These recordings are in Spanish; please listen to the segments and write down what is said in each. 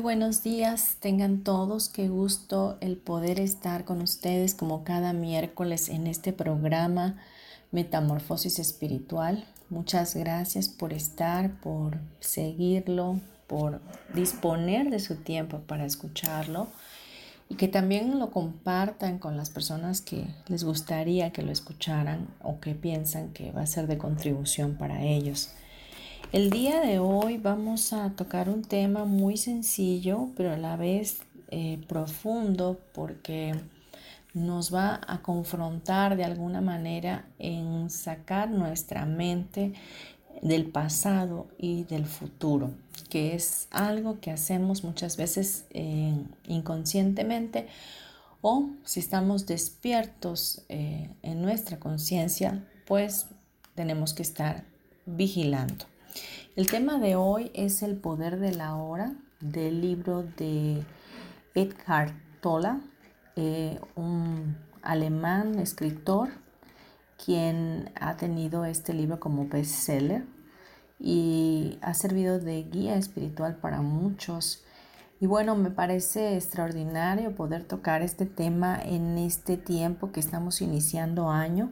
Buenos días. Tengan todos qué gusto el poder estar con ustedes como cada miércoles en este programa Metamorfosis Espiritual. Muchas gracias por estar, por seguirlo, por disponer de su tiempo para escucharlo y que también lo compartan con las personas que les gustaría que lo escucharan o que piensan que va a ser de contribución para ellos. El día de hoy vamos a tocar un tema muy sencillo, pero a la vez eh, profundo, porque nos va a confrontar de alguna manera en sacar nuestra mente del pasado y del futuro, que es algo que hacemos muchas veces eh, inconscientemente o si estamos despiertos eh, en nuestra conciencia, pues tenemos que estar vigilando. El tema de hoy es el poder de la hora del libro de Edgar Tolle, eh, un alemán escritor quien ha tenido este libro como bestseller y ha servido de guía espiritual para muchos. Y bueno, me parece extraordinario poder tocar este tema en este tiempo que estamos iniciando año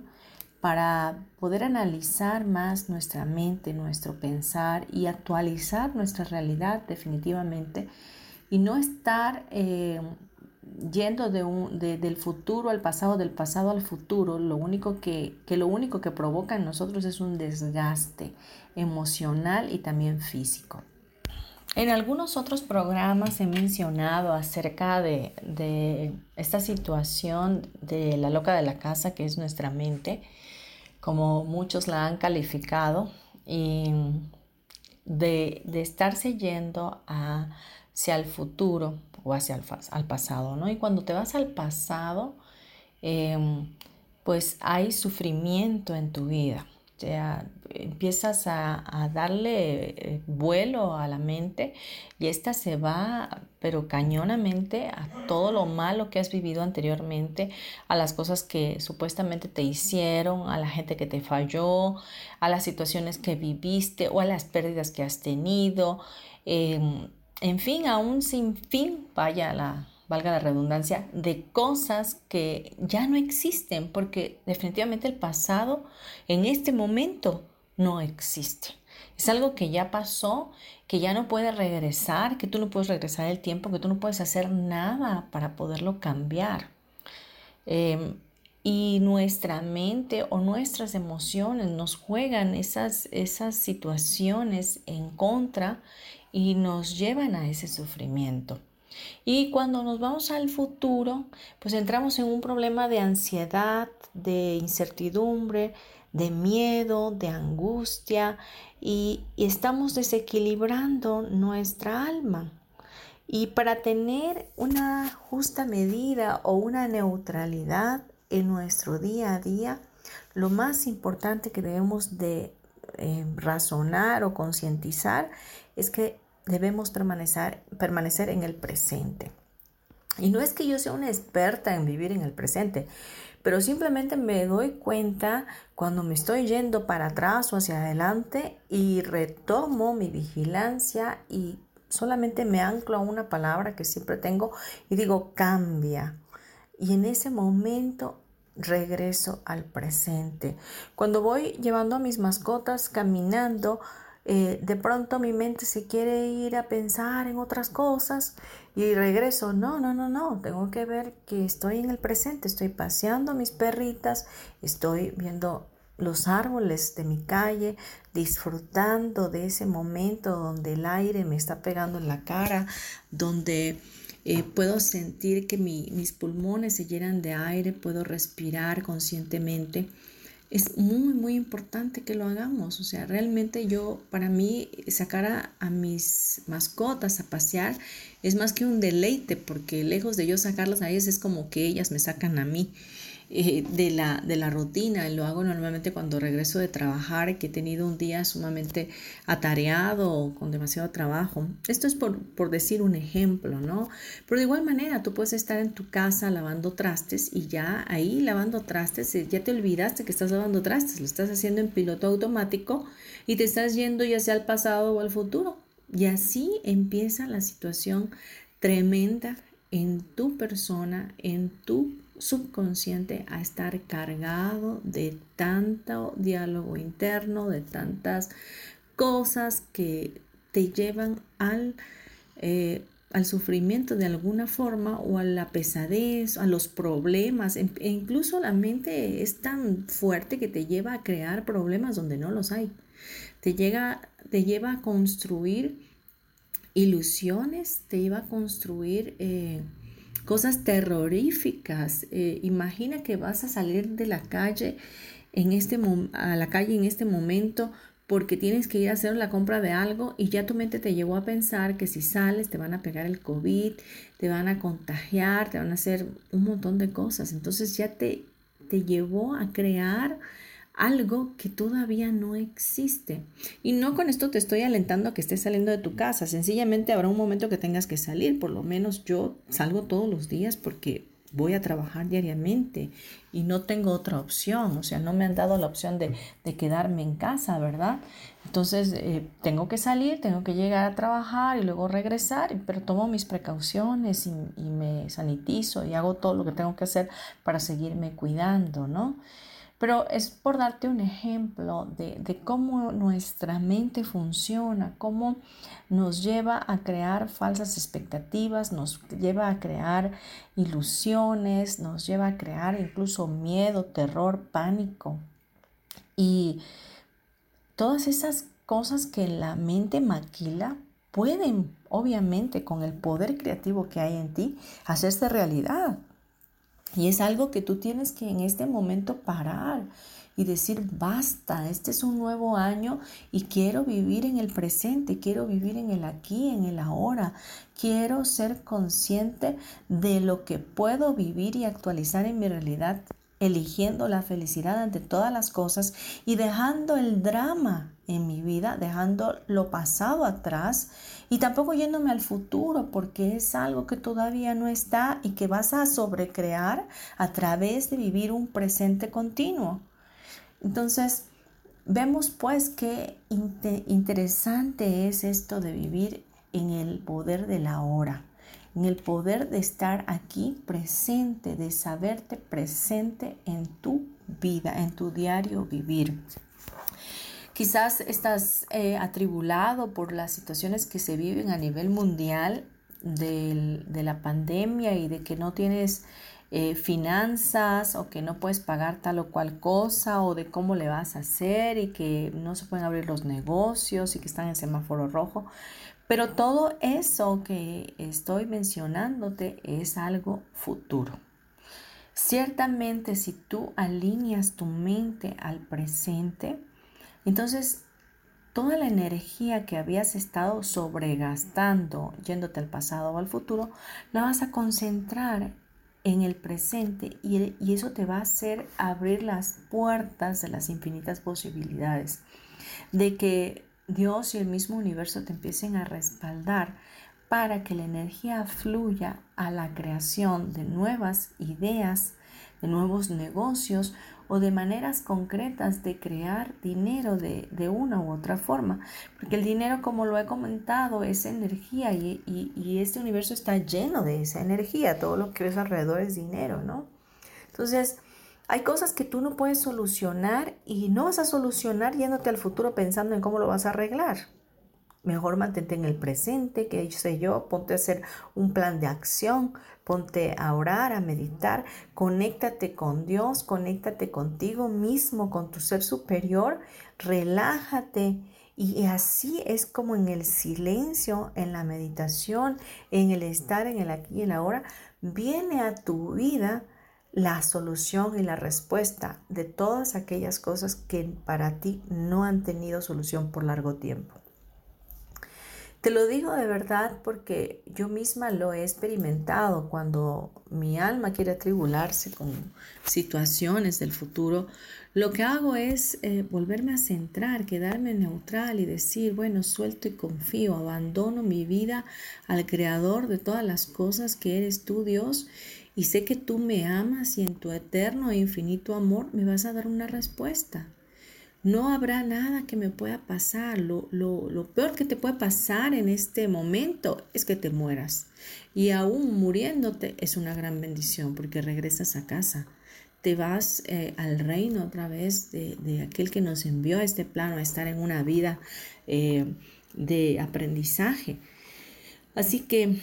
para poder analizar más nuestra mente, nuestro pensar y actualizar nuestra realidad definitivamente y no estar eh, yendo de del futuro al pasado, del pasado al futuro, lo único que, que lo único que provoca en nosotros es un desgaste emocional y también físico. En algunos otros programas he mencionado acerca de, de, esta situación de la loca de la casa, que es nuestra mente, como muchos la han calificado, y de, estarse yendo hacia el futuro o hacia el al pasado, ¿no? Y cuando te vas al pasado, em, pues hay sufrimiento en tu vida sea, empiezas a, darle eh, vuelo a la mente y esta se va, pero cañonamente, a todo lo malo que has vivido anteriormente, a las cosas que supuestamente te hicieron, a la gente que te falló, a las situaciones que viviste o a las pérdidas que has tenido. Em, en fin, a un sinfín, vaya la, valga la redundancia, de cosas que ya no existen, porque definitivamente el pasado en este momento no existe. Es algo que ya pasó, que ya no puede regresar, que tú no puedes regresar el tiempo, que tú no puedes hacer nada para poderlo cambiar. Em, y nuestra mente o nuestras emociones nos juegan esas, esas situaciones en contra y nos llevan a ese sufrimiento. Y cuando nos vamos al futuro, pues entramos en un problema de ansiedad, de incertidumbre, de miedo, de angustia y, estamos desequilibrando nuestra alma. Y para tener una justa medida o una neutralidad en nuestro día a día, lo más importante que debemos de eh, razonar o concientizar es que debemos permanecer, permanecer en el presente. Y no es que yo sea una experta en vivir en el presente, pero simplemente me doy cuenta cuando me estoy yendo para atrás o hacia adelante y retomo mi vigilancia y solamente me anclo a una palabra que siempre tengo y digo cambia. Y en ese momento regreso al presente. Cuando voy llevando a mis mascotas caminando, eh, de pronto mi mente se quiere ir a pensar en otras cosas y regreso. No, no, no, no. Tengo que ver que estoy en el presente. Estoy paseando mis perritas, estoy viendo los árboles de mi calle, disfrutando de ese momento donde el aire me está pegando en la cara, donde eh, puedo sentir que mis pulmones se llenan de aire, puedo respirar conscientemente es muy, muy importante que lo hagamos. O sea, realmente yo, para mí, sacar a, mis mascotas a pasear es más que un deleite, porque lejos de yo sacarlas a ellas es como que ellas me sacan a mí. Eh, de, la, de la rutina. Lo hago normalmente cuando regreso de trabajar, que he tenido un día sumamente atareado con demasiado trabajo. Esto es por, por decir un ejemplo, ¿no? Pero de igual manera, tú puedes estar en tu casa lavando trastes y ya ahí lavando trastes, eh, ya te olvidaste que estás lavando trastes, lo estás haciendo en piloto automático y te estás yendo ya sea al pasado o al futuro. Y así empieza la situación tremenda en tu persona, en tu subconsciente a estar cargado de tanto diálogo interno, de tantas cosas que te llevan al, eh, al sufrimiento de alguna forma o a la pesadez, a los problemas. E incluso la mente es tan fuerte que te lleva a crear problemas donde no los hay. Te, llega, te lleva a construir ilusiones, te lleva a construir... Eh, cosas terroríficas. Eh, imagina que vas a salir de la calle en este a la calle en este momento porque tienes que ir a hacer la compra de algo y ya tu mente te llevó a pensar que si sales te van a pegar el COVID, te van a contagiar, te van a hacer un montón de cosas. Entonces ya te, te llevó a crear algo que todavía no existe. Y no con esto te estoy alentando a que estés saliendo de tu casa, sencillamente habrá un momento que tengas que salir, por lo menos yo salgo todos los días porque voy a trabajar diariamente y no tengo otra opción, o sea, no me han dado la opción de, quedarme en casa, ¿verdad? Entonces, eh, tengo que salir, tengo que llegar a trabajar y luego regresar, pero tomo mis precauciones y, y me sanitizo y hago todo lo que tengo que hacer para seguirme cuidando, ¿no? Pero es por darte un ejemplo de, cómo nuestra mente funciona, cómo nos lleva a crear falsas expectativas, nos lleva a crear ilusiones, nos lleva a crear incluso miedo, terror, pánico. Y todas esas cosas que la mente maquila pueden, obviamente, con el poder creativo que hay en ti, hacerse realidad. Y es algo que tú tienes que en este momento parar y decir, basta, este es un nuevo año y quiero vivir en el presente, quiero vivir en el aquí, en el ahora, quiero ser consciente de lo que puedo vivir y actualizar en mi realidad, eligiendo la felicidad ante todas las cosas y dejando el drama en mi vida, dejando lo pasado atrás y tampoco yéndome al futuro porque es algo que todavía no está y que vas a sobrecrear a través de vivir un presente continuo. Entonces, vemos pues qué interesante es esto de vivir en el poder de la hora, en el poder de estar aquí presente, de saberte presente en tu vida, en tu diario vivir. Quizás estás eh, atribulado por las situaciones que se viven a nivel mundial de la pandemia y de que no tienes eh, finanzas o que no puedes pagar tal o cual cosa o de cómo le vas a hacer y que no se pueden abrir los negocios y que están en semáforo rojo. Pero todo eso que estoy mencionándote es algo futuro. Ciertamente si tú alineas tu mente al presente, entonces, toda la energía que habías estado sobregastando yéndote al pasado o al futuro, la vas a concentrar en el presente y, eso te va a hacer abrir las puertas de las infinitas posibilidades, de que Dios y el mismo universo te empiecen a respaldar para que la energía fluya a la creación de nuevas ideas, de nuevos negocios o de maneras concretas de crear dinero de, una u otra forma. Porque el dinero, como lo he comentado, es energía y, y, este universo está lleno de esa energía. Todo lo que ves alrededor es dinero, ¿no? Entonces, Hay cosas que tú no puedes solucionar y no vas a solucionar yéndote al futuro pensando en cómo lo vas a arreglar. Mejor mantente en el presente, que sé yo, ponte a hacer un plan de acción, ponte a orar, a meditar, conéctate con Dios, conéctate contigo mismo, con tu ser superior, relájate. Y así es como en el silencio, en la meditación, en el estar en el aquí y el ahora, viene a tu vida la solución y la respuesta de todas aquellas cosas que para ti no han tenido solución por largo tiempo. Te lo digo de verdad porque yo misma lo he experimentado cuando mi alma quiere atribularse con situaciones del futuro. Lo que hago es eh, volverme a centrar, quedarme neutral y decir, bueno, suelto y confío, abandono mi vida al creador de todas las cosas que eres tú, Dios, y sé que tú me amas y en tu eterno e infinito amor me vas a dar una respuesta. No habrá nada que me pueda pasar. Lo, peor que te puede pasar en este momento es que te mueras. Y aún muriéndote es una gran bendición porque regresas a casa. Te vas eh, al reino otra vez de, aquel que nos envió a este plano a estar en una vida eh, de aprendizaje. Así que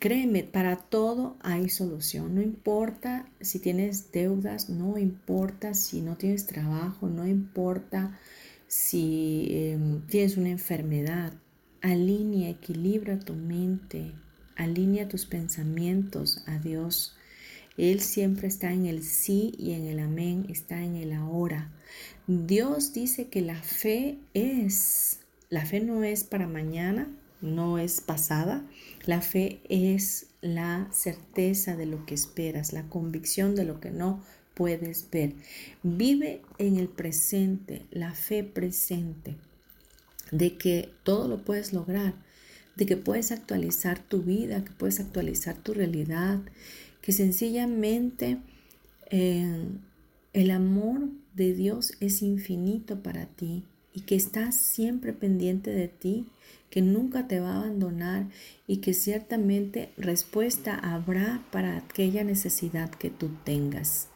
Créeme, para todo hay solución. No importa si tienes deudas, no importa si no tienes trabajo, no importa si em, tienes una enfermedad. Alinea, equilibra tu mente, alinea tus pensamientos a Dios. Él siempre está en el sí y en el amén, está en el ahora. Dios dice que la fe es, la fe no es para mañana, no es pasada. La fe es la certeza de lo que esperas, la convicción de lo que no puedes ver. Vive en el presente, la fe presente, de que todo lo puedes lograr, de que puedes actualizar tu vida, que puedes actualizar tu realidad, que sencillamente eh, el amor de Dios es infinito para ti y que está siempre pendiente de ti que nunca te va a abandonar y que ciertamente respuesta habrá para aquella necesidad que tú tengas.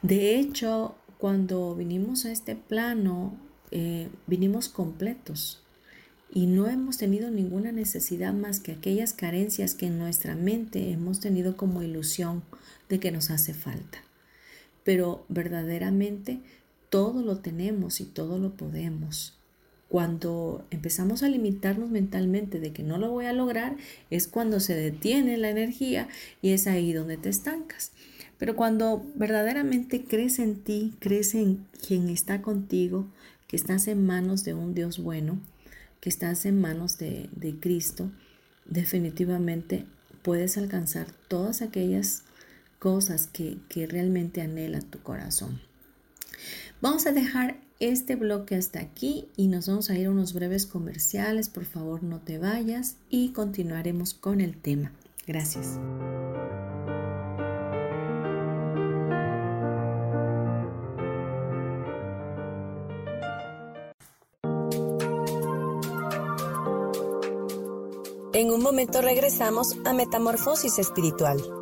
De hecho, cuando vinimos a este plano, eh, vinimos completos y no hemos tenido ninguna necesidad más que aquellas carencias que en nuestra mente hemos tenido como ilusión de que nos hace falta. Pero verdaderamente todo lo tenemos y todo lo podemos. Cuando empezamos a limitarnos mentalmente de que no lo voy a lograr, es cuando se detiene la energía y es ahí donde te estancas. Pero cuando verdaderamente crees en ti, crees en quien está contigo, que estás en manos de un Dios bueno, que estás en manos de, Cristo, definitivamente puedes alcanzar todas aquellas cosas que, que realmente anhela tu corazón. Vamos a dejar este bloque hasta aquí y nos vamos a ir a unos breves comerciales. Por favor, no te vayas y continuaremos con el tema. Gracias. En un momento regresamos a Metamorfosis Espiritual.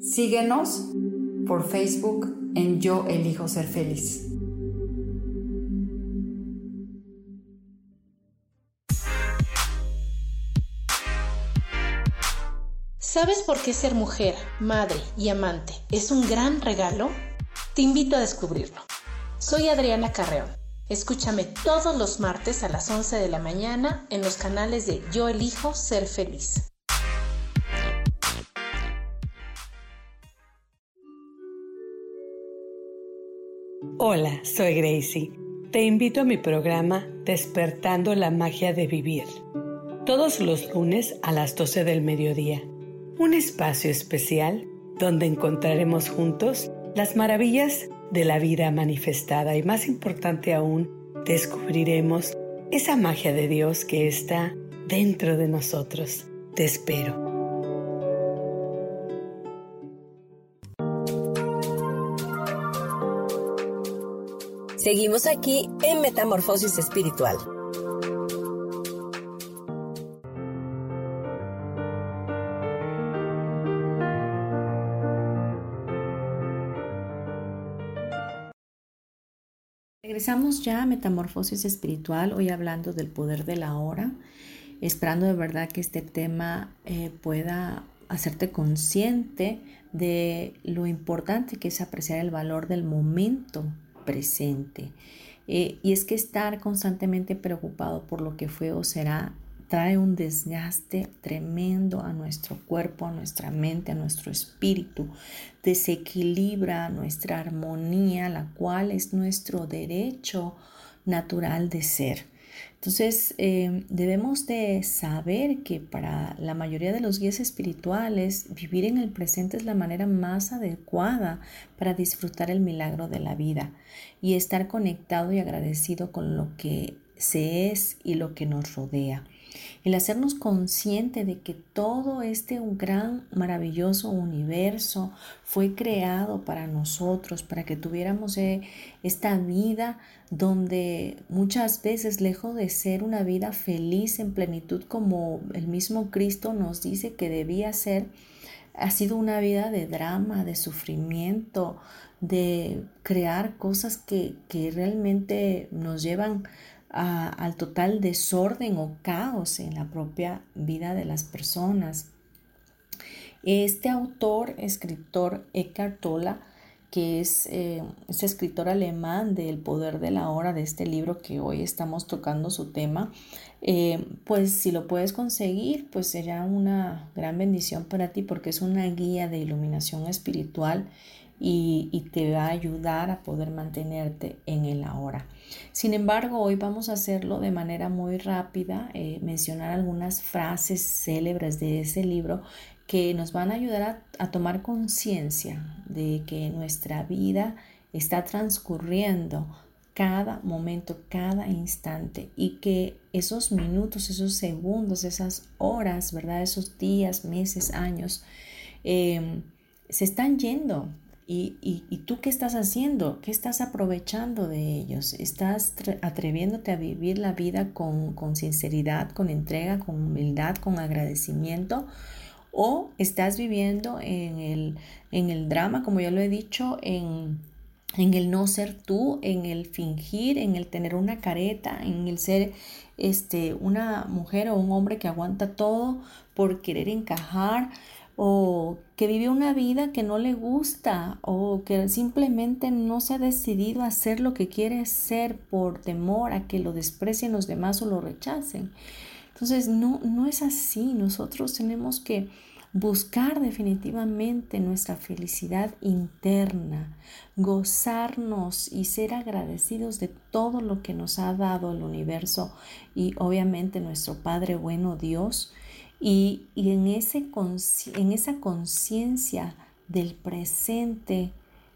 Síguenos por Facebook en Yo Elijo Ser Feliz. ¿Sabes por qué ser mujer, madre y amante es un gran regalo? Te invito a descubrirlo. Soy Adriana Carreón. Escúchame todos los martes a las 11 de la mañana en los canales de Yo Elijo Ser Feliz. Hola, soy Gracie. Te invito a mi programa Despertando la Magia de Vivir. todos los lunes a las 12 del mediodía. Un espacio especial donde encontraremos juntos las maravillas de la vida manifestada y más importante aún, descubriremos esa magia de Dios que está dentro de nosotros. Te espero. Seguimos aquí en Metamorfosis Espiritual. Regresamos ya a Metamorfosis Espiritual, hoy hablando del poder de la hora, esperando de verdad que este tema eh, pueda hacerte consciente de lo importante que es apreciar el valor del momento presente. Eh, y es que estar constantemente preocupado por lo que fue o será trae un desgaste tremendo a nuestro cuerpo, a nuestra mente, a nuestro espíritu, desequilibra nuestra armonía, la cual es nuestro derecho natural de ser. Entonces, eh, debemos de saber que para la mayoría de los guías espirituales, vivir en el presente es la manera más adecuada para disfrutar el milagro de la vida y estar conectado y agradecido con lo que se es y lo que nos rodea el hacernos consciente de que todo este gran, maravilloso universo fue creado para nosotros, para que tuviéramos eh, esta vida donde muchas veces, lejos de ser una vida feliz en plenitud como el mismo Cristo nos dice que debía ser, ha sido una vida de drama, de sufrimiento, de crear cosas que, que realmente nos llevan al total desorden o caos en la propia vida de las personas. Este autor, escritor Eckhart Tolle, que es eh, escritor alemán del poder de la hora de este libro que hoy estamos tocando su tema, eh, pues si lo puedes conseguir, pues será una gran bendición para ti porque es una guía de iluminación espiritual y, te va a ayudar a poder mantenerte en el ahora. Sin embargo, hoy vamos a hacerlo de manera muy rápida, eh, mencionar algunas frases célebres de ese libro que nos van a ayudar a, tomar conciencia de que nuestra vida está transcurriendo cada momento, cada instante y que esos minutos, esos segundos, esas horas, ¿verdad? Esos días, meses, años, eh, se están yendo ¿Y, y, tú qué estás haciendo? ¿Qué estás aprovechando de ellos? ¿Estás atreviéndote a vivir la vida con, con, sinceridad, con entrega, con humildad, con agradecimiento? ¿O estás viviendo en el, en el drama, como ya lo he dicho, en, en el no ser tú, en el fingir, en el tener una careta, en el ser este, una mujer o un hombre que aguanta todo por querer encajar? O que vive una vida que no le gusta o que simplemente no se ha decidido a hacer lo que quiere ser por temor a que lo desprecien los demás o lo rechacen. Entonces, no, no es así. Nosotros tenemos que buscar definitivamente nuestra felicidad interna, gozarnos y ser agradecidos de todo lo que nos ha dado el universo y obviamente nuestro Padre bueno Dios y, en, ese, en esa conciencia del presente,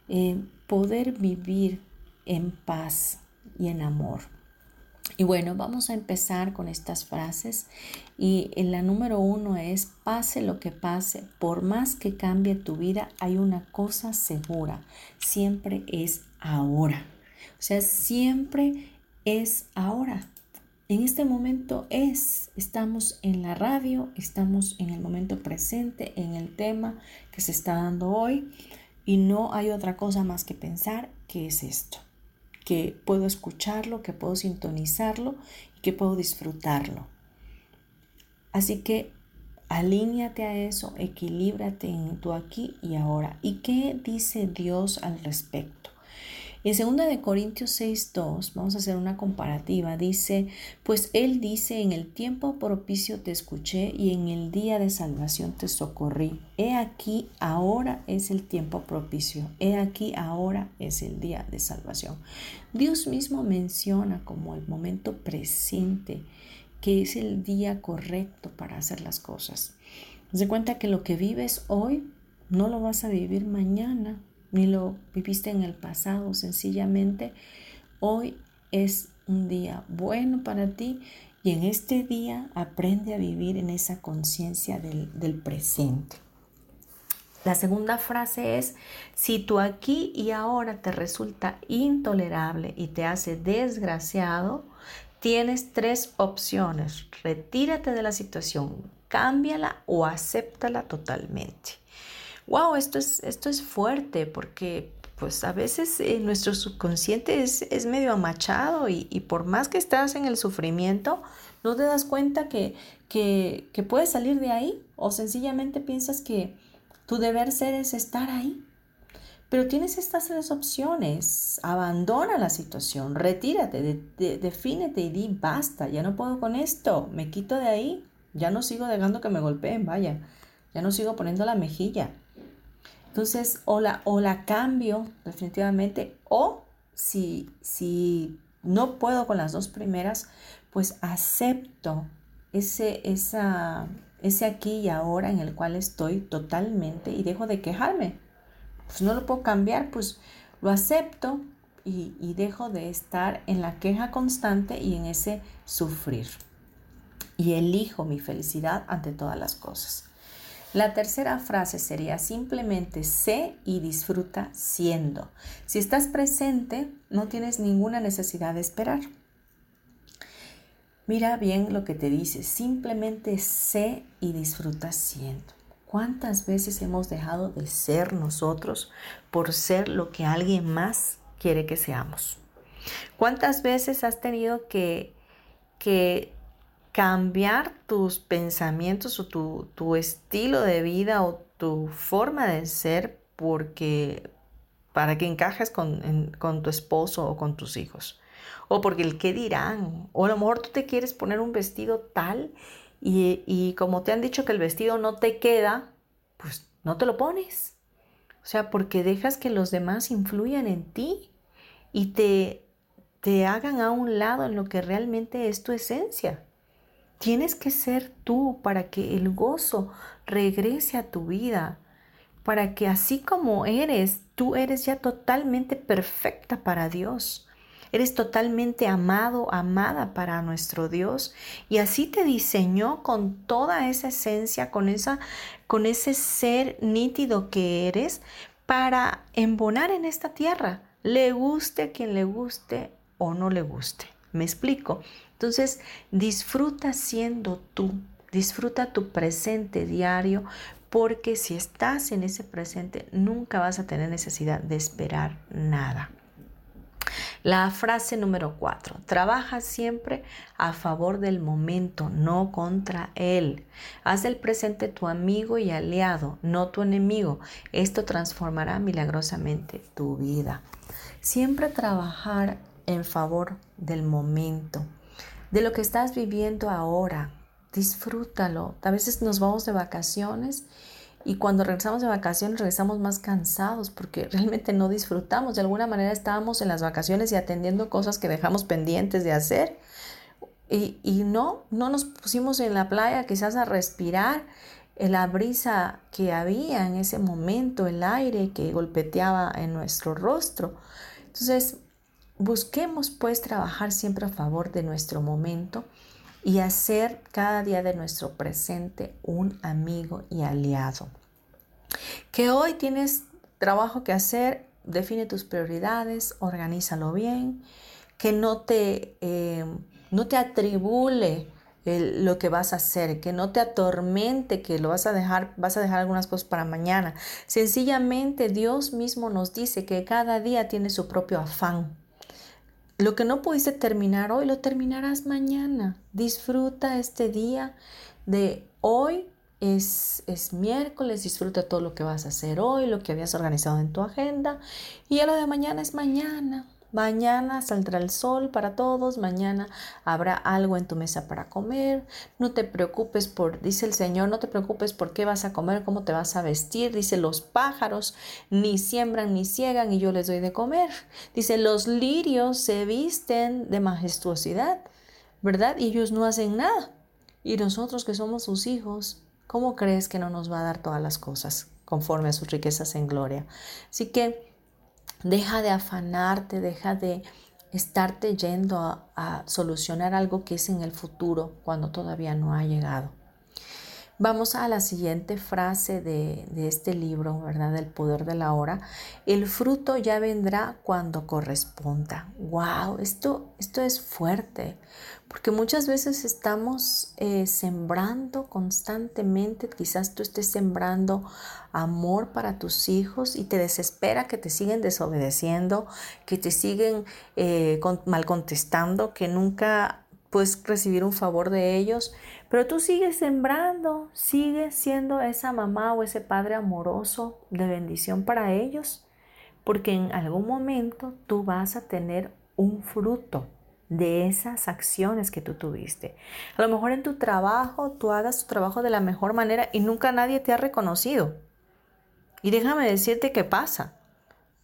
eh, poder vivir en paz y en amor. Y bueno, vamos a empezar con estas frases. Y la número uno es, pase lo que pase, por más que cambie tu vida, hay una cosa segura, siempre es ahora. O sea, siempre es ahora en este momento es, estamos en la radio, estamos en el momento presente, en el tema que se está dando hoy y no hay otra cosa más que pensar que es esto, que puedo escucharlo, que puedo sintonizarlo y que puedo disfrutarlo. Así que alíñate a eso, equilíbrate en tu aquí y ahora. ¿Y qué dice Dios al respecto? En 2 de Corintios 6:2, vamos a hacer una comparativa, dice, pues él dice, en el tiempo propicio te escuché y en el día de salvación te socorrí. He aquí, ahora es el tiempo propicio. He aquí, ahora es el día de salvación. Dios mismo menciona como el momento presente que es el día correcto para hacer las cosas. Haz de cuenta que lo que vives hoy no lo vas a vivir mañana, ni lo viviste en el pasado. Sencillamente, hoy es un día bueno para ti y en este día aprende a vivir en esa conciencia del, presente. La segunda frase es, si tu aquí y ahora te resulta intolerable y te hace desgraciado, tienes tres opciones. Retírate de la situación, cámbiala o acéptala totalmente. Wow, esto es, esto es fuerte porque pues a veces eh, nuestro subconsciente es, medio amachado y, por más que estás en el sufrimiento, no te das cuenta que, que, que puedes salir de ahí o sencillamente piensas que tu deber ser es estar ahí. Pero tienes estas tres opciones. Abandona la situación, retírate, defínete y di basta, ya no puedo con esto, me quito de ahí, ya no sigo dejando que me golpeen, vaya, ya no sigo poniendo la mejilla. Entonces, o la, o la cambio definitivamente, o si, si no puedo con las dos primeras, pues acepto ese, esa, ese aquí y ahora en el cual estoy totalmente y dejo de quejarme. Pues no lo puedo cambiar, pues lo acepto y, y dejo de estar en la queja constante y en ese sufrir. Y elijo mi felicidad ante todas las cosas. La tercera frase sería simplemente sé y disfruta siendo. Si estás presente, no tienes ninguna necesidad de esperar. Mira bien lo que te dice, simplemente sé y disfruta siendo. ¿Cuántas veces hemos dejado de ser nosotros por ser lo que alguien más quiere que seamos? ¿Cuántas veces has tenido que, que cambiar tus pensamientos o tu, estilo de vida o tu forma de ser porque para que encajes con, con tu esposo o con tus hijos? o porque el qué dirán, o a lo mejor tú te quieres poner un vestido tal y, como te han dicho que el vestido no te queda, pues no te lo pones. O sea, porque dejas que los demás influyan en ti y te, te hagan a un lado en lo que realmente es tu esencia. Tienes que ser tú para que el gozo regrese a tu vida, para que así como eres, tú eres ya totalmente perfecta para Dios. Eres totalmente amado, amada para nuestro Dios. Y así te diseñó con toda esa esencia, con, esa, con ese ser nítido que eres, para embonar en esta tierra. Le guste a quien le guste o no le guste. ¿Me explico? Entonces, disfruta siendo tú. Disfruta tu presente diario porque si estás en ese presente nunca vas a tener necesidad de esperar nada. La frase número cuatro, trabaja siempre a favor del momento, no contra él. Haz del presente tu amigo y aliado, no tu enemigo. Esto transformará milagrosamente tu vida. Siempre trabajar en favor del momento, de lo que estás viviendo ahora. Disfrútalo. A veces nos vamos de vacaciones y cuando regresamos de vacaciones regresamos más cansados porque realmente no disfrutamos. De alguna manera estábamos en las vacaciones y atendiendo cosas que dejamos pendientes de hacer. Y, y no, no nos pusimos en la playa quizás a respirar la brisa que había en ese momento, el aire que golpeteaba en nuestro rostro. Entonces, busquemos pues trabajar siempre a favor de nuestro momento y hacer cada día de nuestro presente un amigo y aliado. Que hoy tienes trabajo que hacer, define tus prioridades, organízalo bien, que no te, eh, no te atribule lo que vas a hacer, que no te atormente, que lo vas a dejar, vas a dejar algunas cosas para mañana. Sencillamente Dios mismo nos dice que cada día tiene su propio afán. Lo que no pudiste terminar hoy, lo terminarás mañana. Disfruta este día de hoy. Es, es miércoles, disfruta todo lo que vas a hacer hoy, lo que habías organizado en tu agenda. Y ya lo de mañana es mañana. Mañana saldrá el sol para todos, mañana habrá algo en tu mesa para comer. No te preocupes por, dice el Señor, no te preocupes por qué vas a comer, cómo te vas a vestir. Dice, los pájaros ni siembran ni ciegan y yo les doy de comer. Dice, los lirios se visten de majestuosidad, ¿verdad? Y ellos no hacen nada. Y nosotros que somos sus hijos, ¿cómo crees que no nos va a dar todas las cosas conforme a sus riquezas en gloria? Así que deja de afanarte, deja de estarte yendo a, solucionar algo que es en el futuro cuando todavía no ha llegado. Vamos a la siguiente frase de, este libro, ¿verdad? Del poder de la hora. El fruto ya vendrá cuando corresponda. ¡Wow! Esto, esto es fuerte, porque muchas veces estamos eh, sembrando constantemente, quizás tú estés sembrando amor para tus hijos y te desespera que te siguen desobedeciendo, que te siguen eh, mal contestando, que nunca puedes recibir un favor de ellos. Pero tú sigues sembrando, sigues siendo esa mamá o ese padre amoroso de bendición para ellos, porque en algún momento tú vas a tener un fruto de esas acciones que tú tuviste. A lo mejor en tu trabajo tú hagas tu trabajo de la mejor manera y nunca nadie te ha reconocido. Y déjame decirte qué pasa,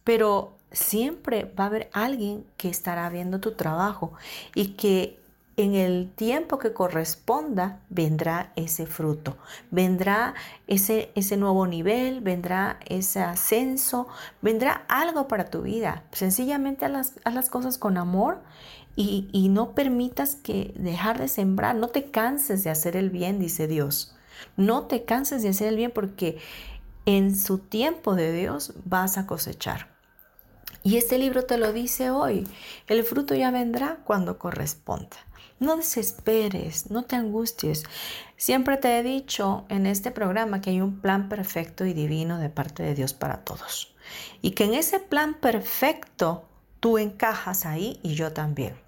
pero siempre va a haber alguien que estará viendo tu trabajo y que en el tiempo que corresponda vendrá ese fruto, vendrá ese, ese nuevo nivel, vendrá ese ascenso, vendrá algo para tu vida. Sencillamente haz las, las cosas con amor y, no permitas que dejar de sembrar, no te canses de hacer el bien, dice Dios. No te canses de hacer el bien porque en su tiempo de Dios vas a cosechar. Y este libro te lo dice hoy. El fruto ya vendrá cuando corresponda. No desesperes, no te angusties. Siempre te he dicho en este programa que hay un plan perfecto y divino de parte de Dios para todos. Y que en ese plan perfecto tú encajas ahí y yo también.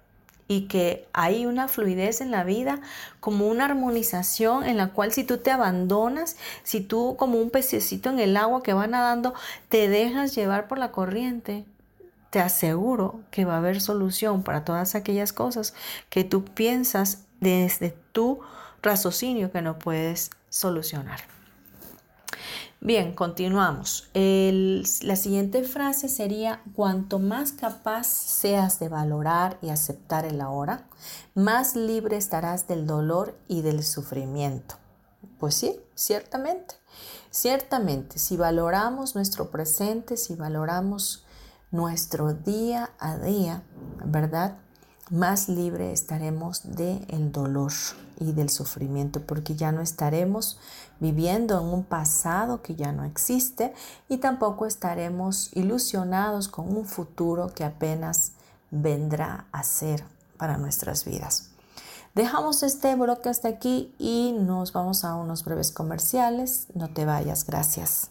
Y que hay una fluidez en la vida, como una armonización en la cual si tú te abandonas, si tú como un pececito en el agua que va nadando, te dejas llevar por la corriente, te aseguro que va a haber solución para todas aquellas cosas que tú piensas desde tu raciocinio que no puedes solucionar. Bien, continuamos. la siguiente frase sería, cuanto más capaz seas de valorar y aceptar el ahora, más libre estarás del dolor y del sufrimiento. Pues sí, ciertamente, ciertamente, si valoramos nuestro presente, si valoramos nuestro día a día, ¿verdad? Más libre estaremos del el dolor y del sufrimiento, porque ya no estaremos viviendo en un pasado que ya no existe y tampoco estaremos ilusionados con un futuro que apenas vendrá a ser para nuestras vidas. Dejamos este bloque hasta aquí y nos vamos a unos breves comerciales. No te vayas, gracias.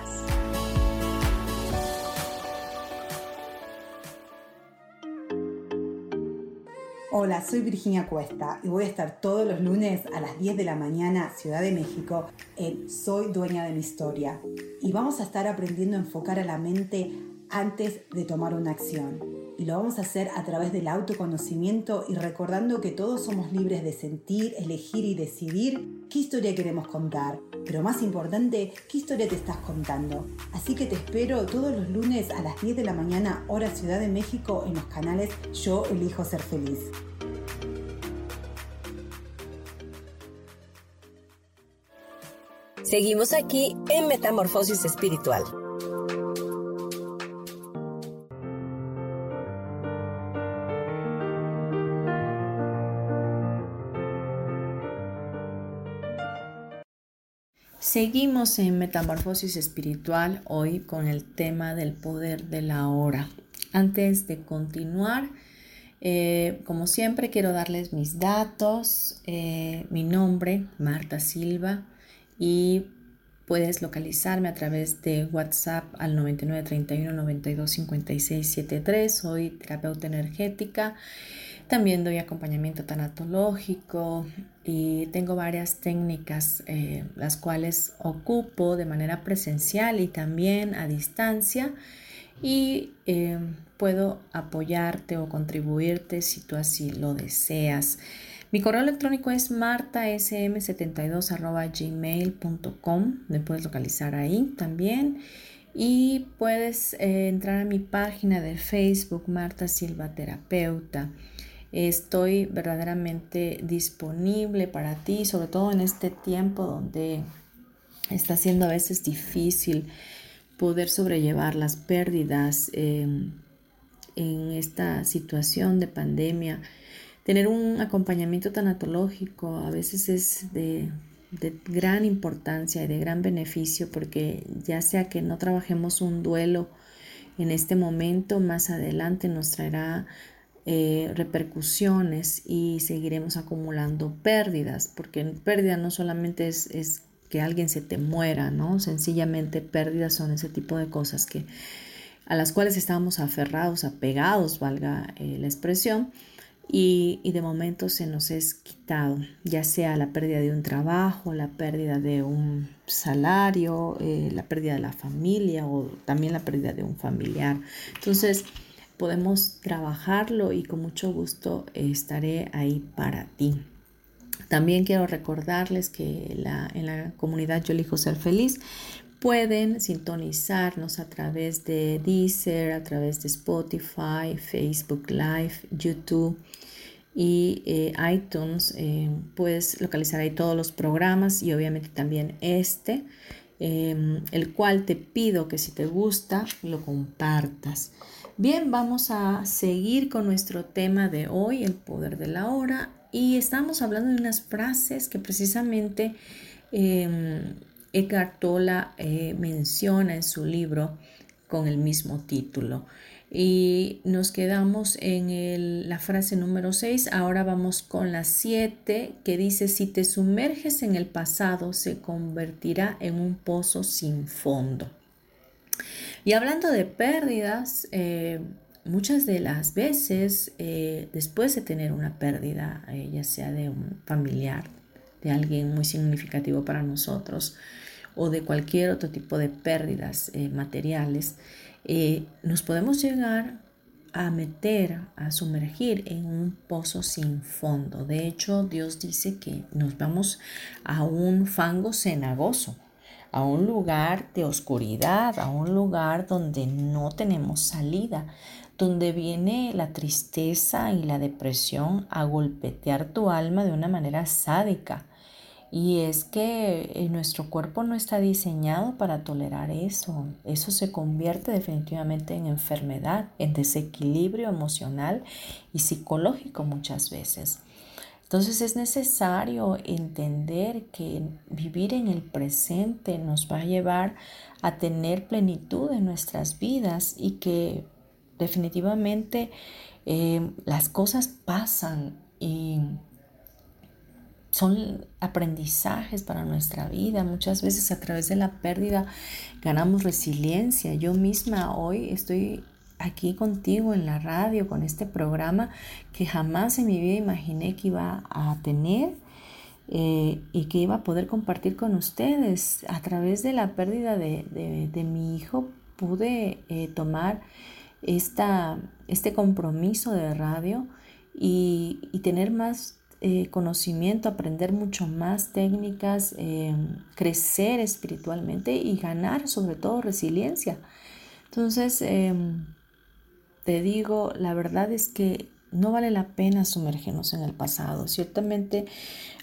Hola, soy Virginia Cuesta y voy a estar todos los lunes a las 10 de la mañana, Ciudad de México, en Soy Dueña de mi Historia. Y vamos a estar aprendiendo a enfocar a la mente antes de tomar una acción. Y lo vamos a hacer a través del autoconocimiento y recordando que todos somos libres de sentir, elegir y decidir qué historia queremos contar. Pero más importante, qué historia te estás contando. Así que te espero todos los lunes a las 10 de la mañana, hora Ciudad de México, en los canales Yo Elijo Ser Feliz. Seguimos aquí en Metamorfosis Espiritual. Seguimos en Metamorfosis Espiritual hoy con el tema del poder de la hora. Antes de continuar, eh, como siempre quiero darles mis datos, eh, mi nombre, Marta Silva, y puedes localizarme a través de WhatsApp al 9931 92 Soy terapeuta energética. También doy acompañamiento tanatológico y tengo varias técnicas eh, las cuales ocupo de manera presencial y también a distancia y eh, puedo apoyarte o contribuirte si tú así lo deseas. Mi correo electrónico es martasm72.gmail.com. Me puedes localizar ahí también. Y puedes eh, entrar a mi página de Facebook, Marta Silva Terapeuta. Estoy verdaderamente disponible para ti, sobre todo en este tiempo donde está siendo a veces difícil poder sobrellevar las pérdidas em, en esta situación de pandemia Tener un acompañamiento tanatológico a veces es de, gran importancia y de gran beneficio porque ya sea que no trabajemos un duelo en este momento, más adelante nos traerá eh, repercusiones y seguiremos acumulando pérdidas, porque pérdida no solamente es, que alguien se te muera, ¿no? Sencillamente pérdidas son ese tipo de cosas que a las cuales estamos aferrados, apegados, valga eh, la expresión, y, de momento se nos es quitado, ya sea la pérdida de un trabajo, la pérdida de un salario, eh, la pérdida de la familia o también la pérdida de un familiar. Entonces podemos trabajarlo y con mucho gusto estaré ahí para ti. También quiero recordarles que en la comunidad Yo elijo ser feliz pueden sintonizarnos a través de Deezer, a través de Spotify, Facebook Live, YouTube y eh, iTunes. Eh, puedes localizar ahí todos los programas y obviamente también este, em, el cual te pido que si te gusta lo compartas. Bien, vamos a seguir con nuestro tema de hoy, el poder de la hora, y estamos hablando de unas frases que precisamente em, Eckhart Tolle eh, menciona en su libro con el mismo título. Y nos quedamos en la frase número 6. Ahora vamos con la 7 que dice, si te sumerges en el pasado, se convertirá en un pozo sin fondo. Y hablando de pérdidas, eh, muchas de las veces, eh, después de tener una pérdida, ya sea de un familiar, de alguien muy significativo para nosotros, o de cualquier otro tipo de pérdidas eh, materiales, eh, nos podemos llegar a meter, a sumergir en un pozo sin fondo. De hecho, Dios dice que nos vamos a un fango cenagoso, a un lugar de oscuridad, a un lugar donde no tenemos salida, donde viene la tristeza y la depresión a golpetear tu alma de una manera sádica y es que eh, nuestro cuerpo no está diseñado para tolerar eso. Eso se convierte definitivamente en enfermedad, en desequilibrio emocional y psicológico muchas veces. Entonces es necesario entender que vivir en el presente nos va a llevar a tener plenitud en nuestras vidas y que definitivamente eh, las cosas pasan y son aprendizajes para nuestra vida. Muchas veces a través de la pérdida ganamos resiliencia. Yo misma hoy estoy aquí contigo en la radio con este programa que jamás en mi vida imaginé que iba a tener eh, y que iba a poder compartir con ustedes. A través de la pérdida de, mi hijo pude eh, tomar esta, este compromiso de radio y, y tener más eh, conocimiento, aprender mucho más técnicas, eh, crecer espiritualmente y ganar sobre todo resiliencia. Entonces, em, te digo, la verdad es que no vale la pena sumergirnos en el pasado. Ciertamente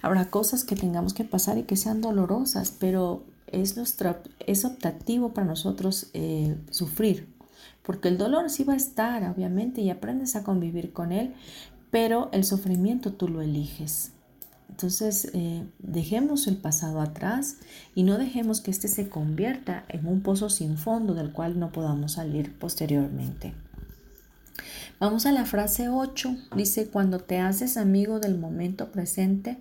habrá cosas que tengamos que pasar y que sean dolorosas, pero es, es optativo para nosotros eh, sufrir, porque el dolor sí va a estar, obviamente, y aprendes a convivir con él, pero el sufrimiento tú lo eliges. Entonces, eh, dejemos el pasado atrás y no dejemos que éste se convierta en un pozo sin fondo del cual no podamos salir posteriormente. Vamos a la frase 8. Dice, cuando te haces amigo del momento presente,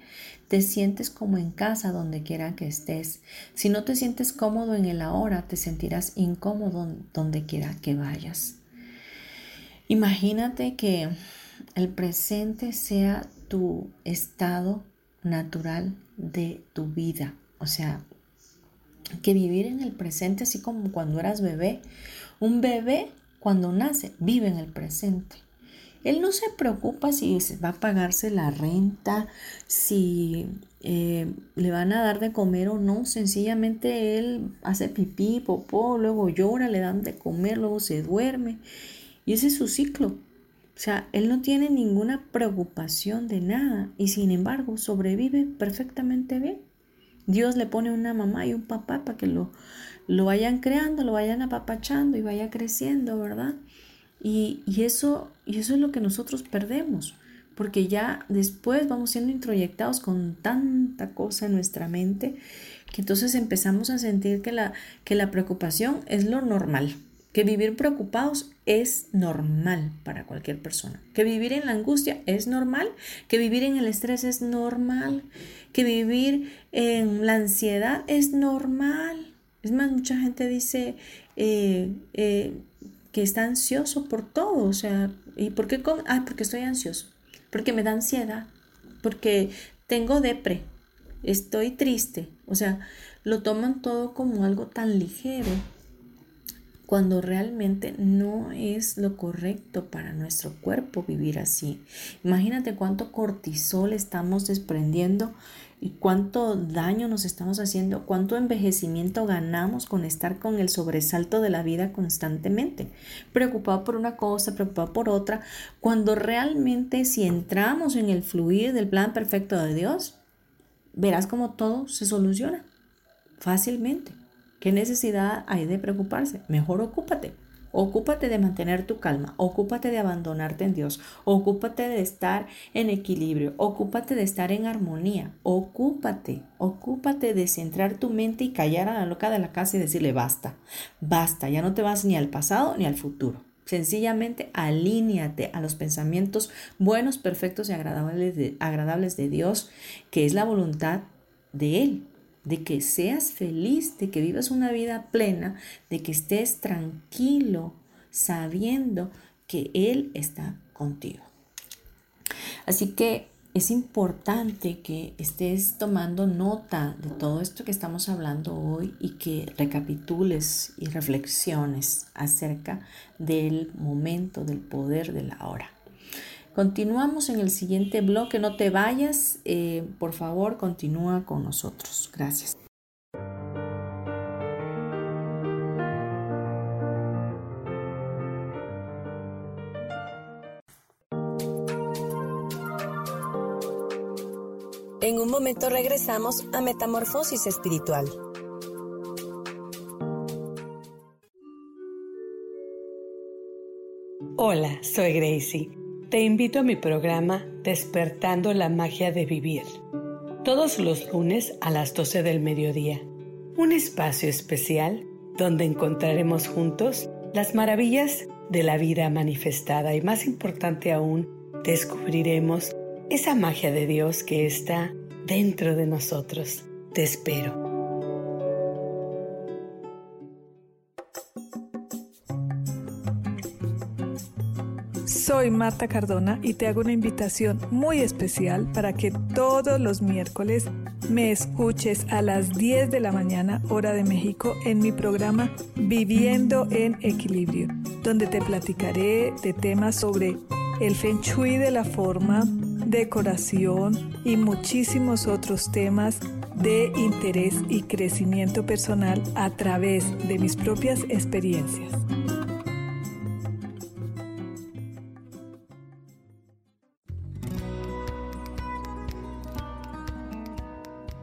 te sientes como en casa donde quiera que estés. Si no te sientes cómodo en el ahora, te sentirás incómodo donde quiera que vayas. Imagínate que el presente sea tu estado natural de tu vida. O sea, que vivir en el presente, así como cuando eras bebé. Un bebé cuando nace, vive en el presente. Él no se preocupa si va a pagarse la renta, si eh, le van a dar de comer o no. Sencillamente él hace pipí, popó, luego llora, le dan de comer, luego se duerme. Y ese es su ciclo. O sea, él no tiene ninguna preocupación de nada y sin embargo sobrevive perfectamente bien. Dios le pone una mamá y un papá para que lo, lo vayan creando, lo vayan apapachando y vaya creciendo, ¿verdad? Y, eso, y eso es lo que nosotros perdemos, porque ya después vamos siendo introyectados con tanta cosa en nuestra mente que entonces empezamos a sentir que la, que la preocupación es lo normal, que vivir preocupados es normal para cualquier persona, que vivir en la angustia es normal, que vivir en el estrés es normal, que vivir en la ansiedad es normal. Es más, mucha gente dice eh, eh, que está ansioso por todo, o sea, ¿y por qué? Ah, porque estoy ansioso, porque me da ansiedad, porque tengo depre, estoy triste, o sea, lo toman todo como algo tan ligero cuando realmente no es lo correcto para nuestro cuerpo vivir así. Imagínate cuánto cortisol estamos desprendiendo y cuánto daño nos estamos haciendo, cuánto envejecimiento ganamos con estar con el sobresalto de la vida constantemente, preocupado por una cosa, preocupado por otra, cuando realmente si entramos en el fluir del plan perfecto de Dios, verás cómo todo se soluciona fácilmente. ¿Qué necesidad hay de preocuparse? Mejor ocúpate. Ocúpate de mantener tu calma, ocúpate de abandonarte en Dios, ocúpate de estar en equilibrio, ocúpate de estar en armonía, ocúpate, ocúpate de centrar tu mente y callar a la loca de la casa y decirle basta, basta, ya no te vas ni al pasado ni al futuro. Sencillamente alíñate a los pensamientos buenos, perfectos y agradables de, agradables de Dios, que es la voluntad de Él de que seas feliz, de que vivas una vida plena, de que estés tranquilo sabiendo que Él está contigo. Así que es importante que estés tomando nota de todo esto que estamos hablando hoy y que recapitules y reflexiones acerca del momento, del poder de la hora. Continuamos en el siguiente bloque. No te vayas. Eh, por favor, continúa con nosotros. Gracias. En un momento regresamos a Metamorfosis Espiritual. Hola, soy Gracie te invito a mi programa Despertando la Magia de Vivir, todos los lunes a las 12 del mediodía. Un espacio especial donde encontraremos juntos las maravillas de la vida manifestada y más importante aún, descubriremos esa magia de Dios que está dentro de nosotros. Te espero. Soy Marta Cardona y te hago una invitación muy especial para que todos los miércoles me escuches a las 10 de la mañana hora de México en mi programa Viviendo en Equilibrio, donde te platicaré de temas sobre el feng shui de la forma, decoración y muchísimos otros temas de interés y crecimiento personal a través de mis propias experiencias.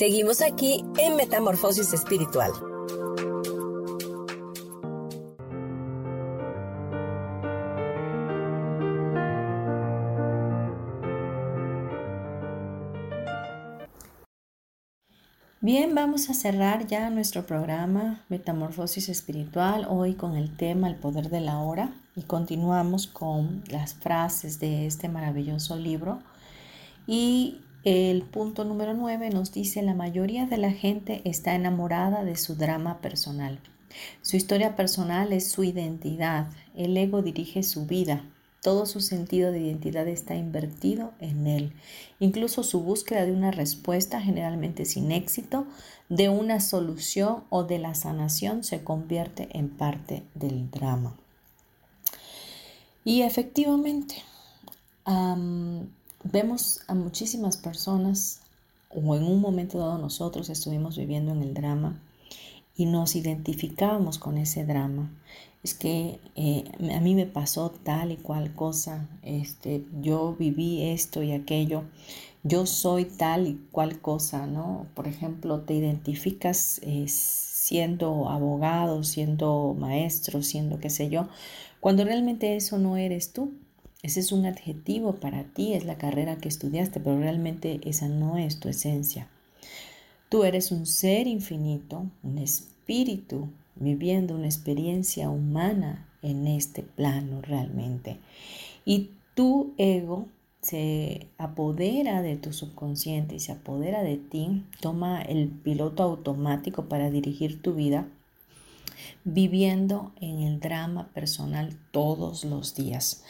Seguimos aquí en Metamorfosis Espiritual. Bien, vamos a cerrar ya nuestro programa Metamorfosis Espiritual hoy con el tema El poder de la hora y continuamos con las frases de este maravilloso libro. Y el punto número 9 nos dice, la mayoría de la gente está enamorada de su drama personal. Su historia personal es su identidad, el ego dirige su vida, todo su sentido de identidad está invertido en él. Incluso su búsqueda de una respuesta, generalmente sin éxito, de una solución o de la sanación se convierte en parte del drama. Y efectivamente, vemos a muchísimas personas, o en un momento dado nosotros estuvimos viviendo en el drama y nos identificábamos con ese drama es que eh, a mí me pasó tal y cual cosa, este, yo viví esto y aquello, yo soy tal y cual cosa, ¿no? Por ejemplo, te identificas eh, siendo abogado, siendo maestro, siendo qué sé yo, cuando realmente eso no eres tú. Ese es un adjetivo para ti, es la carrera que estudiaste, pero realmente esa no es tu esencia. Tú eres un ser infinito, un espíritu viviendo una experiencia humana en este plano realmente. Y tu ego se apodera de tu subconsciente y se apodera de ti, toma el piloto automático para dirigir tu vida, viviendo en el drama personal todos los días.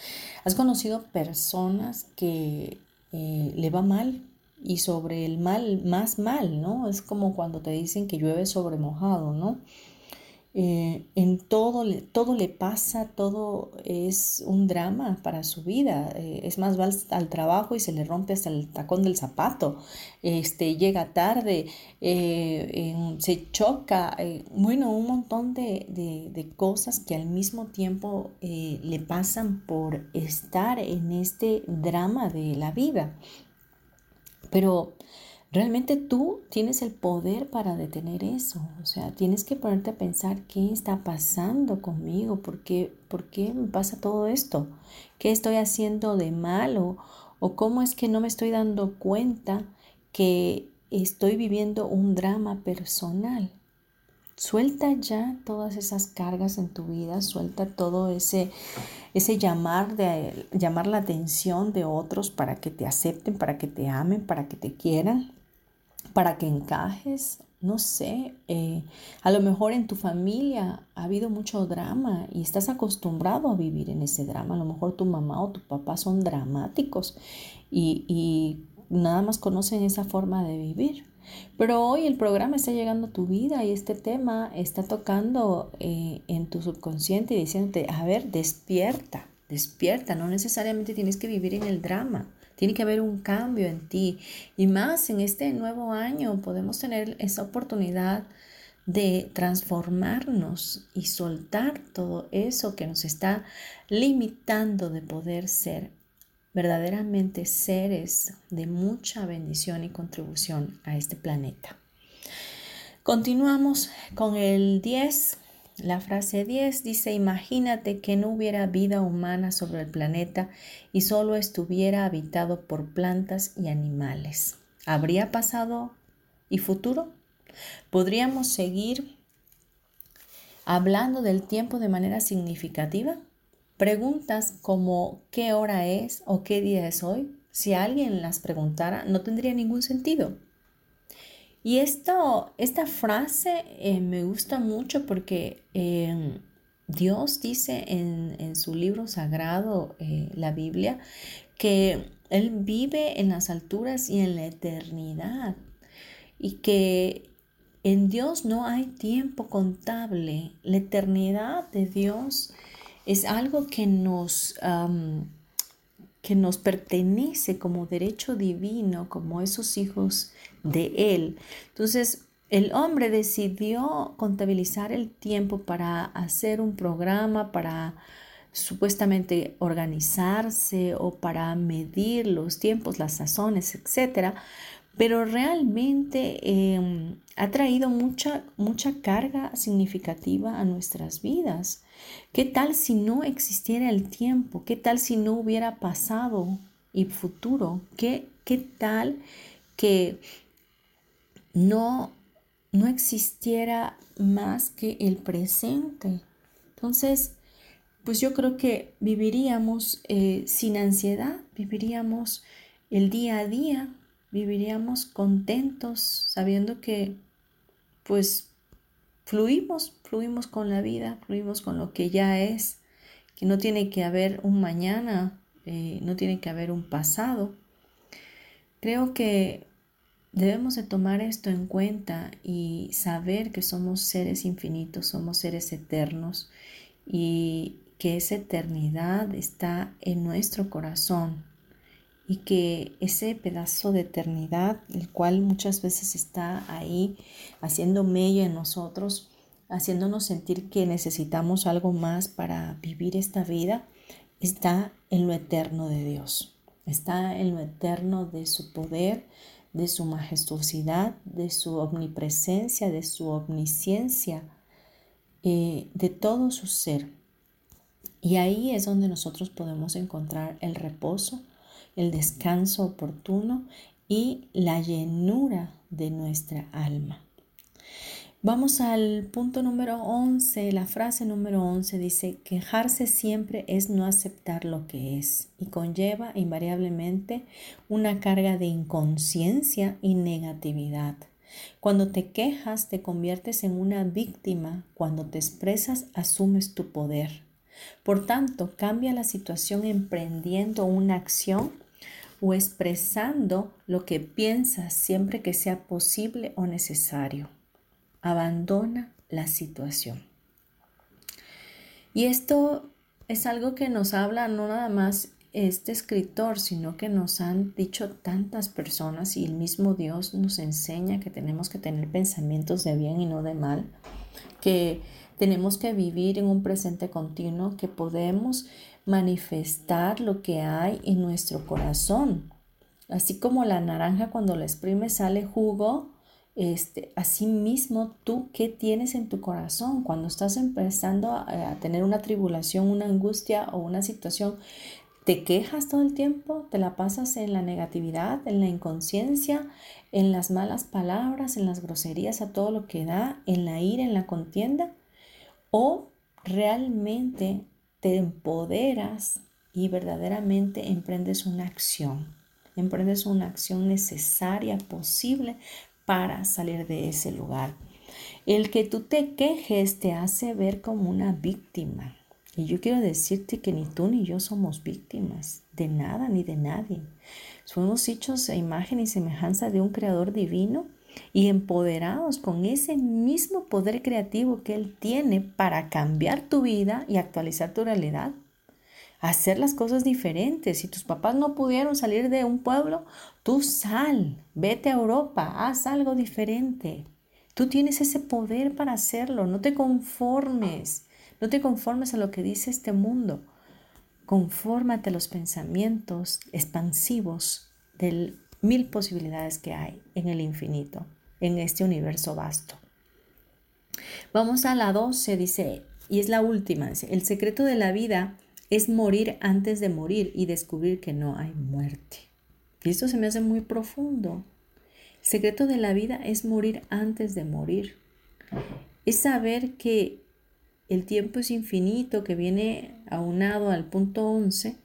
¿Has conocido personas que eh, le va mal y sobre el mal, más mal, ¿no? Es como cuando te dicen que llueve sobre mojado, ¿no? Eh, en todo, todo le pasa, todo es un drama para su vida. Eh, es más, va al, trabajo y se le rompe hasta el tacón del zapato. Este, llega tarde, eh, se choca. bueno, un montón de, de, cosas que al mismo tiempo le pasan por estar en este drama de la vida. Pero Realmente tú tienes el poder para detener eso. O sea, tienes que ponerte a pensar qué está pasando conmigo, por qué, por qué me pasa todo esto, qué estoy haciendo de malo o cómo es que no me estoy dando cuenta que estoy viviendo un drama personal. Suelta ya todas esas cargas en tu vida, suelta todo ese, ese llamar, de, llamar la atención de otros para que te acepten, para que te amen, para que te quieran para que encajes, no sé, eh, a lo mejor en tu familia ha habido mucho drama y estás acostumbrado a vivir en ese drama. A lo mejor tu mamá o tu papá son dramáticos y, nada más conocen esa forma de vivir. Pero hoy el programa está llegando a tu vida y este tema está tocando eh, en tu subconsciente y diciéndote, a ver, despierta, despierta, no necesariamente tienes que vivir en el drama. Tiene que haber un cambio en ti. Y más en este nuevo año podemos tener esa oportunidad de transformarnos y soltar todo eso que nos está limitando de poder ser verdaderamente seres de mucha bendición y contribución a este planeta. Continuamos con el 10 la frase 10 dice, imagínate que no hubiera vida humana sobre el planeta y solo estuviera habitado por plantas y animales. ¿Habría pasado y futuro? ¿Podríamos seguir hablando del tiempo de manera significativa? Preguntas como ¿qué hora es o qué día es hoy? Si alguien las preguntara, no tendría ningún sentido. Y esto, esta frase eh, me gusta mucho porque em, Dios dice en, su libro sagrado, eh, la Biblia, que Él vive en las alturas y en la eternidad. Y que en Dios no hay tiempo contable. La eternidad de Dios es algo que nos, que nos pertenece como derecho divino, como esos hijos de Él. Entonces, el hombre decidió contabilizar el tiempo para hacer un programa, para supuestamente organizarse o para medir los tiempos, las sazones, etc. Pero realmente em, ha traído mucha, mucha carga significativa a nuestras vidas. ¿Qué tal si no existiera el tiempo? ¿Qué tal si no hubiera pasado y futuro? ¿Qué, qué tal que no, no existiera más que el presente? Entonces, pues yo creo que viviríamos eh, sin ansiedad, viviríamos el día a día, viviríamos contentos, sabiendo que pues fluimos, fluimos con la vida, fluimos con lo que ya es, que no tiene que haber un mañana, eh, no tiene que haber un pasado. Creo que debemos de tomar esto en cuenta y saber que somos seres infinitos, somos seres eternos y que esa eternidad está en nuestro corazón y que ese pedazo de eternidad, el cual muchas veces está ahí haciendo mella en nosotros, haciéndonos sentir que necesitamos algo más para vivir esta vida, está en lo eterno de Dios, está en lo eterno de su poder, de su majestuosidad, de su omnipresencia, de su omnisciencia, eh, de todo su ser. Y ahí es donde nosotros podemos encontrar el reposo, el descanso oportuno y la llenura de nuestra alma. Vamos al punto número 11. La frase número 11 dice, quejarse siempre es no aceptar lo que es y conlleva invariablemente una carga de inconsciencia y negatividad. Cuando te quejas te conviertes en una víctima, cuando te expresas asumes tu poder. Por tanto, cambia la situación emprendiendo una acción o expresando lo que piensas siempre que sea posible o necesario. Abandona la situación. Y esto es algo que nos habla no nada más este escritor, sino que nos han dicho tantas personas y el mismo Dios nos enseña que tenemos que tener pensamientos de bien y no de mal, que tenemos que vivir en un presente continuo, que podemos manifestar lo que hay en nuestro corazón. Así como la naranja cuando la exprime sale jugo, este, así mismo tú, ¿qué tienes en tu corazón? Cuando estás empezando a, a tener una tribulación, una angustia o una situación, ¿te quejas todo el tiempo? ¿Te la pasas en la negatividad, en la inconsciencia, en las malas palabras, en las groserías, a todo lo que da, en la ira, en la contienda? o realmente te empoderas y verdaderamente emprendes una acción, emprendes una acción necesaria, posible para salir de ese lugar. El que tú te quejes te hace ver como una víctima. Y yo quiero decirte que ni tú ni yo somos víctimas de nada ni de nadie. Somos hechos a imagen y semejanza de un creador divino y empoderados con ese mismo poder creativo que Él tiene para cambiar tu vida y actualizar tu realidad. Hacer las cosas diferentes. Si tus papás no pudieron salir de un pueblo, tú sal, vete a Europa, haz algo diferente. Tú tienes ese poder para hacerlo. No te conformes. No te conformes a lo que dice este mundo. Confórmate a los pensamientos expansivos del mil posibilidades que hay en el infinito, en este universo vasto. Vamos a la 12, dice, y es la última, el secreto de la vida es morir antes de morir y descubrir que no hay muerte. Y esto se me hace muy profundo. El secreto de la vida es morir antes de morir. Es saber que el tiempo es infinito, que viene aunado al punto 11,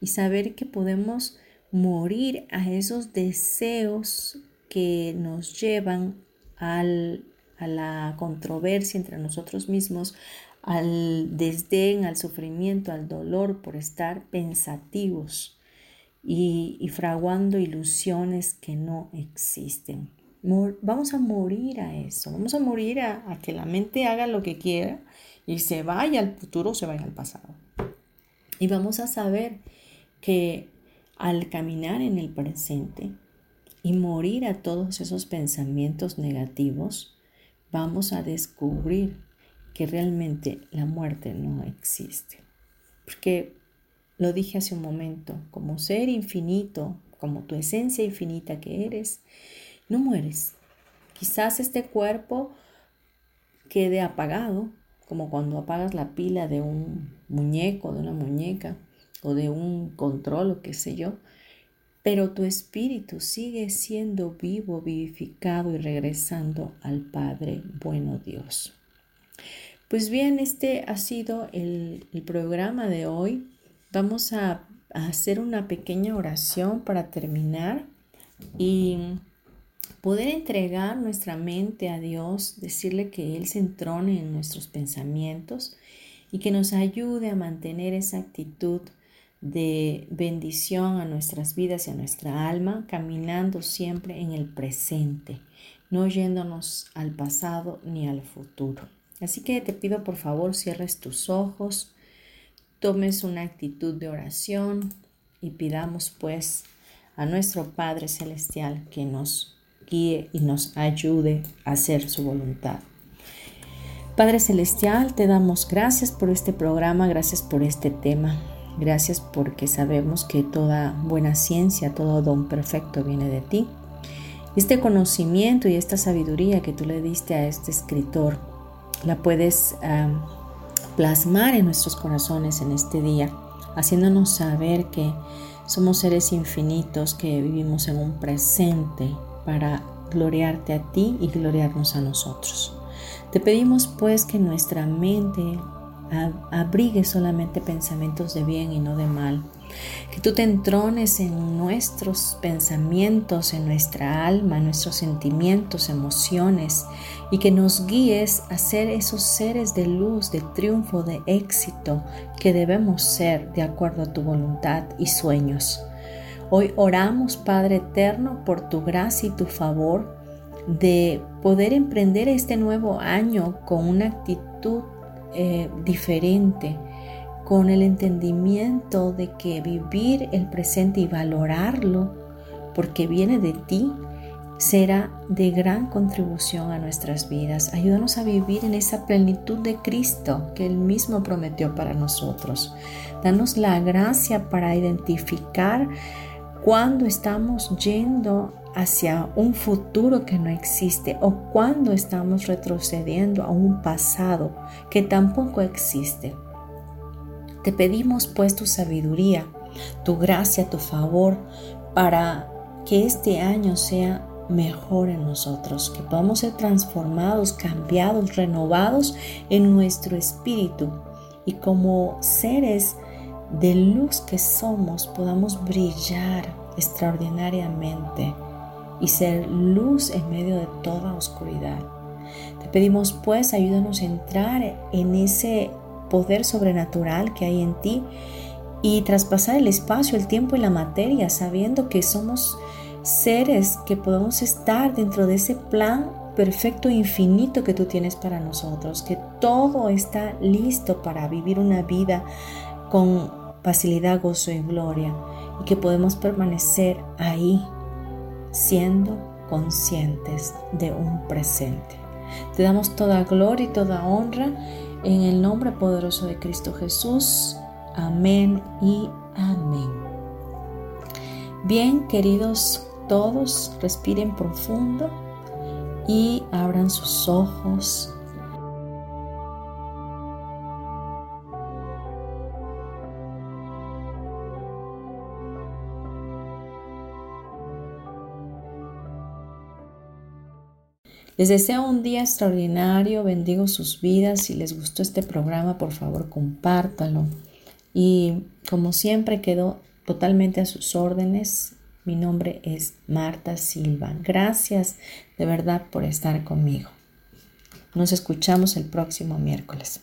y saber que podemos morir a esos deseos que nos llevan al, a la controversia entre nosotros mismos, al desdén, al sufrimiento, al dolor por estar pensativos. y, fraguando ilusiones que no existen. vamos a morir a eso, vamos a morir a, a que la mente haga lo que quiera y se vaya al futuro o se vaya al pasado. Y vamos a saber que al caminar en el presente y morir a todos esos pensamientos negativos, vamos a descubrir que realmente la muerte no existe. Porque lo dije hace un momento, como ser infinito, como tu esencia infinita que eres, no mueres. Quizás este cuerpo quede apagado, como cuando apagas la pila de un muñeco, de una muñeca o de un control o qué sé yo, pero tu espíritu sigue siendo vivo, vivificado y regresando al Padre bueno Dios. Pues bien, este ha sido el, programa de hoy. Vamos a, hacer una pequeña oración para terminar y poder entregar nuestra mente a Dios, decirle que Él se entrone en nuestros pensamientos y que nos ayude a mantener esa actitud de bendición a nuestras vidas y a nuestra alma, caminando siempre en el presente, no yéndonos al pasado ni al futuro. Así que te pido por favor cierres tus ojos, tomes una actitud de oración y pidamos pues a nuestro Padre Celestial que nos guíe y nos ayude a hacer su voluntad. Padre Celestial, te damos gracias por este programa, gracias por este tema, gracias porque sabemos que toda buena ciencia, todo don perfecto viene de ti. Este conocimiento y esta sabiduría que tú le diste a este escritor, la puedes plasmar en nuestros corazones en este día, haciéndonos saber que somos seres infinitos que vivimos en un presente para gloriarte a ti y gloriarnos a nosotros. Te pedimos pues que nuestra mente abrigue solamente pensamientos de bien y no de mal. Que tú te entrones en nuestros pensamientos, en nuestra alma, en nuestros sentimientos, emociones y que nos guíes a ser esos seres de luz, de triunfo, de éxito que debemos ser de acuerdo a tu voluntad y sueños. Hoy oramos, Padre Eterno, por tu gracia y tu favor de poder emprender este nuevo año con una actitud eh, diferente, con el entendimiento de que vivir el presente y valorarlo porque viene de ti será de gran contribución a nuestras vidas. Ayúdanos a vivir en esa plenitud de Cristo que Él mismo prometió para nosotros. Danos la gracia para identificar cuando estamos yendo hacia un futuro que no existe o cuando estamos retrocediendo a un pasado que tampoco existe. Te pedimos pues tu sabiduría, tu gracia, tu favor para que este año sea mejor en nosotros, que podamos ser transformados, cambiados, renovados en nuestro espíritu y como seres de luz que somos podamos brillar extraordinariamente y ser luz en medio de toda oscuridad. Te pedimos pues ayúdanos a entrar en ese poder sobrenatural que hay en ti y traspasar el espacio, el tiempo y la materia, sabiendo que somos seres que podemos estar dentro de ese plan perfecto e infinito que tú tienes para nosotros, que todo está listo para vivir una vida con facilidad, gozo y gloria, y que podemos permanecer ahí siendo conscientes de un presente. Te damos toda gloria y toda honra en el nombre poderoso de Cristo Jesús. Amén y amén. Bien, queridos todos, respiren profundo y abran sus ojos Les deseo un día extraordinario, bendigo sus vidas. Si les gustó este programa, por favor, compártalo. Y como siempre, quedo totalmente a sus órdenes. Mi nombre es Marta Silva. Gracias de verdad por estar conmigo. Nos escuchamos el próximo miércoles.